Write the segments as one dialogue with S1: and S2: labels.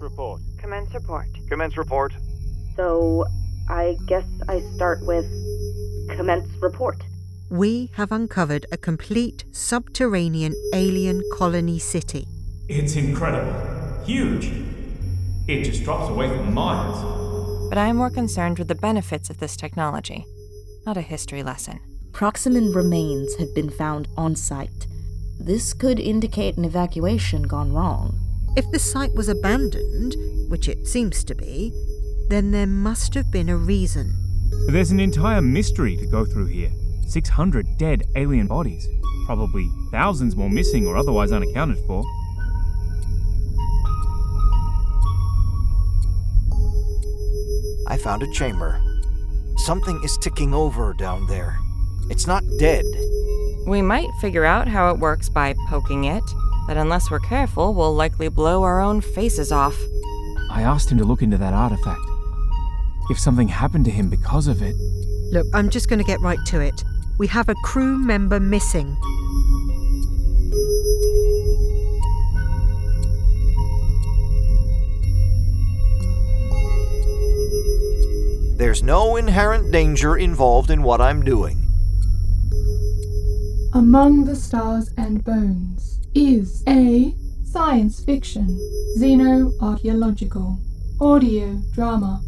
S1: report.
S2: Commence report. Commence report.
S3: So, I guess I start with commence report.
S4: We have uncovered a complete subterranean alien colony city.
S5: It's incredible. Huge. It just drops away for miles.
S1: But I am more concerned with the benefits of this technology, not a history lesson.
S6: Proximin remains have been found on site. This could indicate an evacuation gone wrong.
S4: If the site was abandoned, which it seems to be, then there must have been a reason.
S7: There's an entire mystery to go through here 600 dead alien bodies, probably thousands more missing or otherwise unaccounted for.
S8: I found a chamber. Something is ticking over down there. It's not dead.
S1: We might figure out how it works by poking it, but unless we're careful, we'll likely blow our own faces off.
S7: I asked him to look into that artifact. If something happened to him because of it,
S4: Look, I'm just going to get right to it. We have a crew member missing.
S8: There's no inherent danger involved in what I'm doing.
S9: Among the Stars and Bones is a science fiction, xenoarchaeological, audio drama.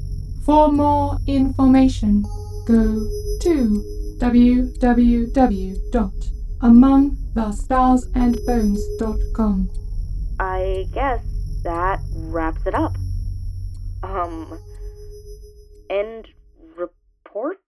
S9: For more information, go to www.amongthestarsandbones.com.
S3: I guess that wraps it up. Um, end report?